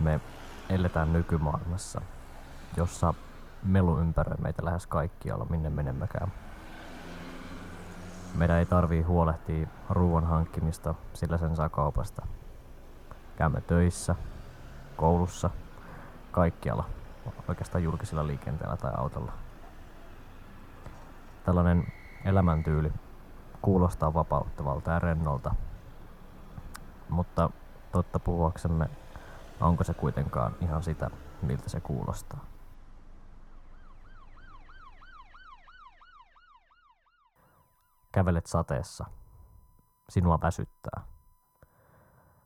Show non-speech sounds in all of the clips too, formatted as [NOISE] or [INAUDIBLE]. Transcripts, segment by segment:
Me eletään nykymaailmassa, jossa melu ympäröi meitä lähes kaikkialla, minne menemmekään. Meidän ei tarvii huolehtia ruoan hankkimista, sillä sen saa kaupasta. Käymme töissä, koulussa, kaikkialla, oikeastaan julkisilla liikenteellä tai autolla. Tällainen elämäntyyli kuulostaa vapauttavalta ja rennolta, mutta totta puhuaksemme, onko se kuitenkaan ihan sitä, miltä se kuulostaa? Kävelet sateessa. Sinua väsyttää.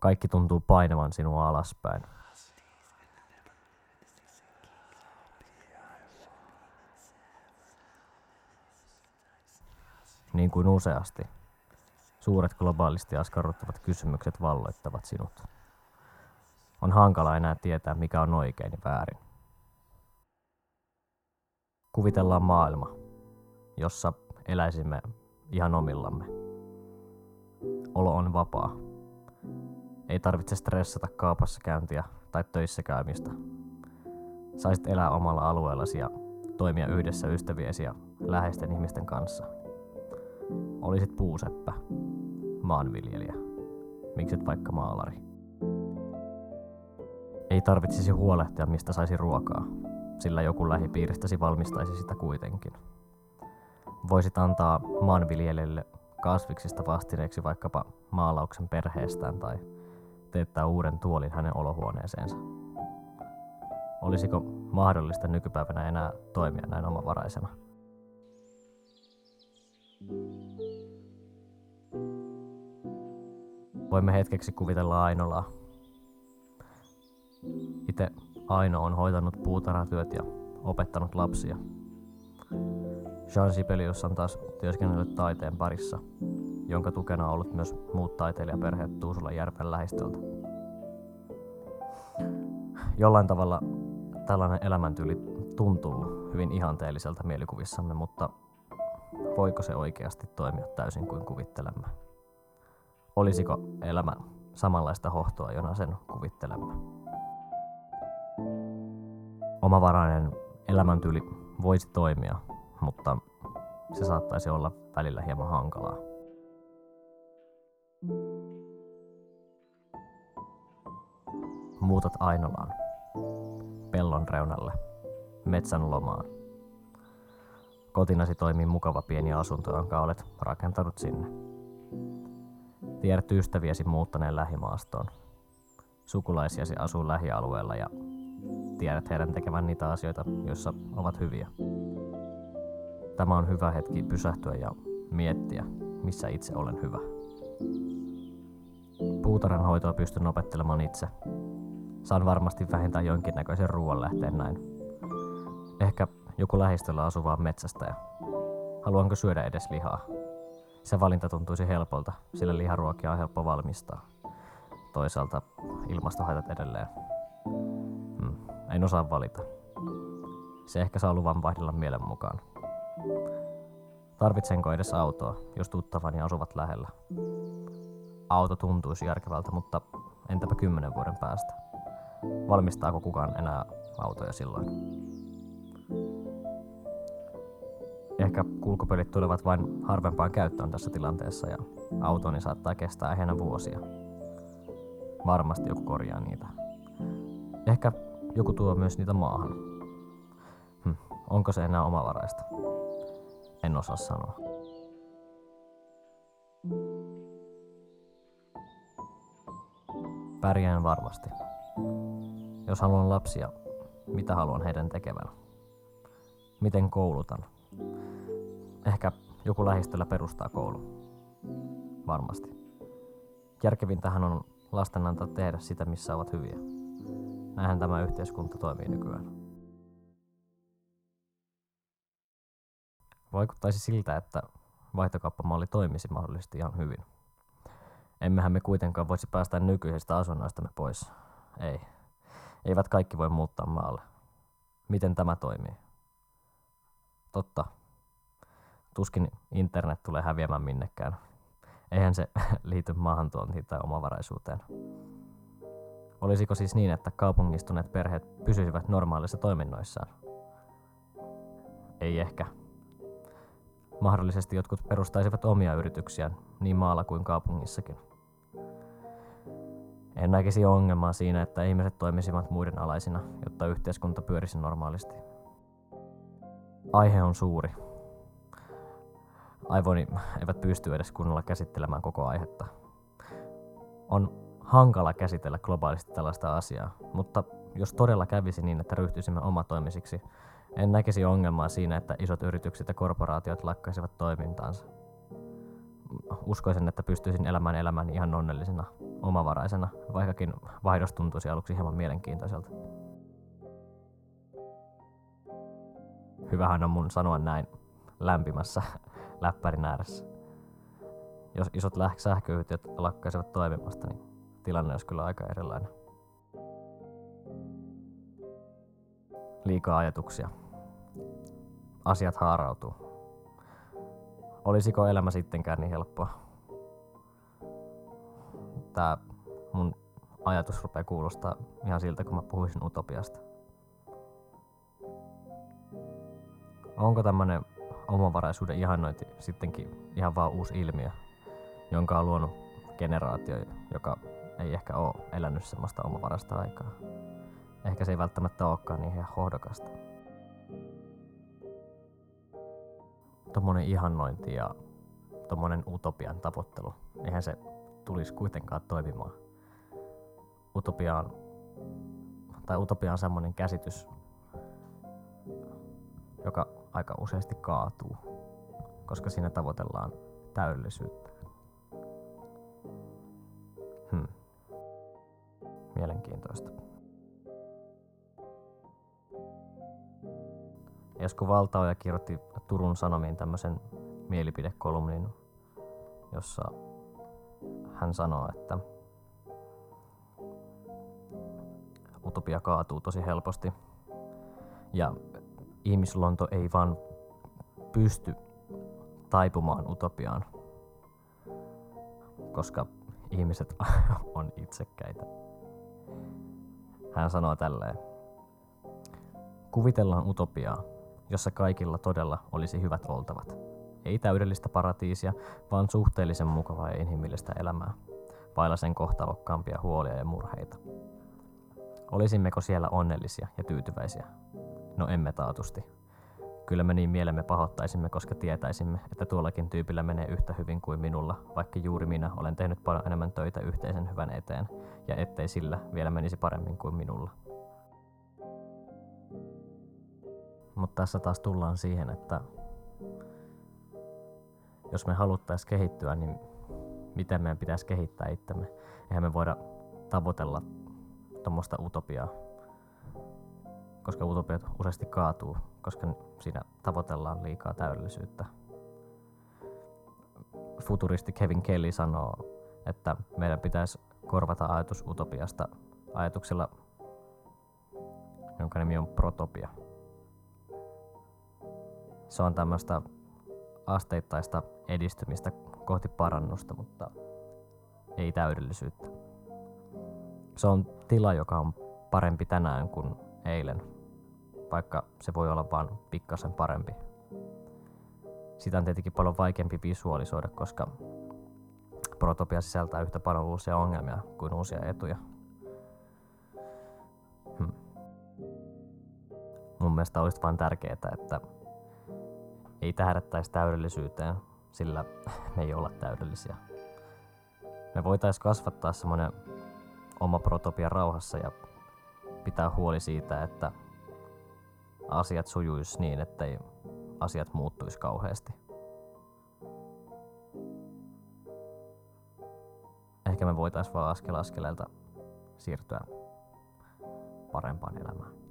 Kaikki tuntuu painavan sinua alaspäin. Niin kuin useasti, suuret globaalisti askarruttavat kysymykset valloittavat sinut. On hankala enää tietää, mikä on oikein ja väärin. Kuvitellaan maailma, jossa eläisimme ihan omillamme. Olo on vapaa. Ei tarvitse stressata kaupassa käyntiä tai töissä käymistä. Saisit elää omalla alueellasi ja toimia yhdessä ystäviesi ja läheisten ihmisten kanssa. Olisit puuseppä, maanviljelijä, mikset vaikka maalari. Ei tarvitsisi huolehtia, mistä saisi ruokaa, sillä joku lähipiiristäsi valmistaisi sitä kuitenkin voisit antaa maanviljelijälle kasviksista vastineeksi vaikkapa maalauksen perheestään tai teettää uuden tuolin hänen olohuoneeseensa. Olisiko mahdollista nykypäivänä enää toimia näin omavaraisena? Voimme hetkeksi kuvitella Ainolaa. Itse Aino on hoitanut puutarhatyöt ja opettanut lapsia. Jean Sibelius on taas työskennellyt taiteen parissa, jonka tukena on ollut myös muut taiteilijaperheet Tuusulan järven lähistöltä. Jollain tavalla tällainen elämäntyyli tuntuu hyvin ihanteelliselta mielikuvissamme, mutta voiko se oikeasti toimia täysin kuin kuvittelemme? Olisiko elämä samanlaista hohtoa, jona sen kuvittelemme? Omavarainen elämäntyyli voisi toimia, mutta se saattaisi olla välillä hieman hankalaa. Muutat Ainolaan, pellon reunalle, metsän lomaan. Kotinasi toimii mukava pieni asunto, jonka olet rakentanut sinne. Tiedät ystäviesi muuttaneen lähimaastoon. Sukulaisiasi asuu lähialueella ja tiedät heidän tekevän niitä asioita, joissa ovat hyviä. Tämä on hyvä hetki pysähtyä ja miettiä, missä itse olen hyvä. Puutarhan hoitoa pystyn opettelemaan itse. Saan varmasti vähintään jonkinnäköisen ruoan lähteen näin. Ehkä joku lähistöllä asuvaa metsästä ja haluanko syödä edes lihaa. Se valinta tuntuisi helpolta, sillä liharuokia on helppo valmistaa. Toisaalta ilmastohaitat edelleen. En osaa valita. Se ehkä saa luvan vaihdella mielen mukaan. Tarvitsenko edes autoa, jos tuttavani asuvat lähellä? Auto tuntuisi järkevältä, mutta entäpä kymmenen vuoden päästä? Valmistaako kukaan enää autoja silloin? Ehkä kulkupelit tulevat vain harvempaan käyttöön tässä tilanteessa ja autoni saattaa kestää ehjänä vuosia. Varmasti joku korjaa niitä. Ehkä joku tuo myös niitä maahan. Hm, onko se enää omavaraista? En osaa sanoa. Pärjään varmasti. Jos haluan lapsia, mitä haluan heidän tekevän? Miten koulutan? Ehkä joku lähistöllä perustaa koulu. Varmasti. Järkevintähän on lasten antaa tehdä sitä, missä ovat hyviä. Näinhän tämä yhteiskunta toimii nykyään. Vaikuttaisi siltä, että vaihtokauppamalli toimisi mahdollisesti ihan hyvin. Emmehän me kuitenkaan voisi päästä nykyisestä asunnoistamme pois. Ei. Eivät kaikki voi muuttaa maalle. Miten tämä toimii? Totta. Tuskin internet tulee häviämään minnekään. Eihän se [LAUGHS] liity maahantuontiin tai omavaraisuuteen. Olisiko siis niin, että kaupungistuneet perheet pysyisivät normaalissa toiminnoissaan? Ei ehkä. Mahdollisesti jotkut perustaisivat omia yrityksiään niin maalla kuin kaupungissakin. En näkisi ongelmaa siinä, että ihmiset toimisivat muiden alaisina, jotta yhteiskunta pyörisi normaalisti. Aihe on suuri. Aivoni eivät pysty edes kunnolla käsittelemään koko aihetta. On hankala käsitellä globaalisti tällaista asiaa, mutta jos todella kävisi niin, että ryhtyisimme omatoimisiksi, en näkisi ongelmaa siinä, että isot yritykset ja korporaatiot lakkaisivat toimintaansa. Uskoisin, että pystyisin elämään elämään ihan onnellisena, omavaraisena, vaikkakin vaihdos tuntuisi aluksi hieman mielenkiintoiselta. Hyvähän on mun sanoa näin lämpimässä läppärin ääressä. Jos isot sähköyhtiöt lakkaisivat toimimasta, niin tilanne olisi kyllä aika erilainen. Liikaa ajatuksia. Asiat haarautuu. Olisiko elämä sittenkään niin helppoa? Tää mun ajatus rupeaa kuulostaa ihan siltä, kun mä puhuisin utopiasta. Onko tämmönen omavaraisuuden ihannointi sittenkin ihan vaan uusi ilmiö, jonka on luonut generaatio, joka ei ehkä ole elänyt semmoista omavarasta aikaa. Ehkä se ei välttämättä olekaan niin ihan hohdokasta. Tuommoinen ihannointi ja tuommoinen utopian tavoittelu, eihän se tulisi kuitenkaan toimimaan. Utopia on, tai utopia on semmoinen käsitys, joka aika useasti kaatuu, koska siinä tavoitellaan täydellisyyttä. Mielenkiintoista. Esko Valtaoja kirjoitti Turun Sanomiin tämmöisen mielipidekolumnin, jossa hän sanoo, että utopia kaatuu tosi helposti. Ja ihmislonto ei vaan pysty taipumaan utopiaan, koska ihmiset [LAUGHS] on itsekkäitä. Hän sanoo tälleen. Kuvitellaan utopiaa, jossa kaikilla todella olisi hyvät oltavat. Ei täydellistä paratiisia, vaan suhteellisen mukavaa ja inhimillistä elämää, vailla sen kohtalokkaampia huolia ja murheita. Olisimmeko siellä onnellisia ja tyytyväisiä? No emme taatusti. Kyllä me niin mielemme pahoittaisimme, koska tietäisimme, että tuollakin tyypillä menee yhtä hyvin kuin minulla, vaikka juuri minä olen tehnyt paljon enemmän töitä yhteisen hyvän eteen, ja ettei sillä vielä menisi paremmin kuin minulla. Mutta tässä taas tullaan siihen, että jos me haluttaisiin kehittyä, niin miten meidän pitäisi kehittää itsemme. Eihän me voida tavoitella tuommoista utopiaa, koska utopiat useasti kaatuu, koska siinä tavoitellaan liikaa täydellisyyttä. Futuristi Kevin Kelly sanoo, että meidän pitäisi korvata ajatus utopiasta ajatuksella, jonka nimi on protopia. Se on tämmöistä asteittaista edistymistä kohti parannusta, mutta ei täydellisyyttä. Se on tila, joka on parempi tänään kuin eilen, vaikka se voi olla vain pikkasen parempi. Sitä on tietenkin paljon vaikeampi visualisoida, koska protopia sisältää yhtä paljon uusia ongelmia kuin uusia etuja. Hmm. Mun mielestä olisi vain tärkeää, että ei tähdättäisi täydellisyyteen, sillä [LAUGHS] me ei olla täydellisiä. Me voitaisiin kasvattaa semmoinen oma protopia rauhassa ja pitää huoli siitä, että asiat sujuisi niin, ettei asiat muuttuisi kauheasti. Ehkä me voitaisiin vaan askel askeleelta siirtyä parempaan elämään.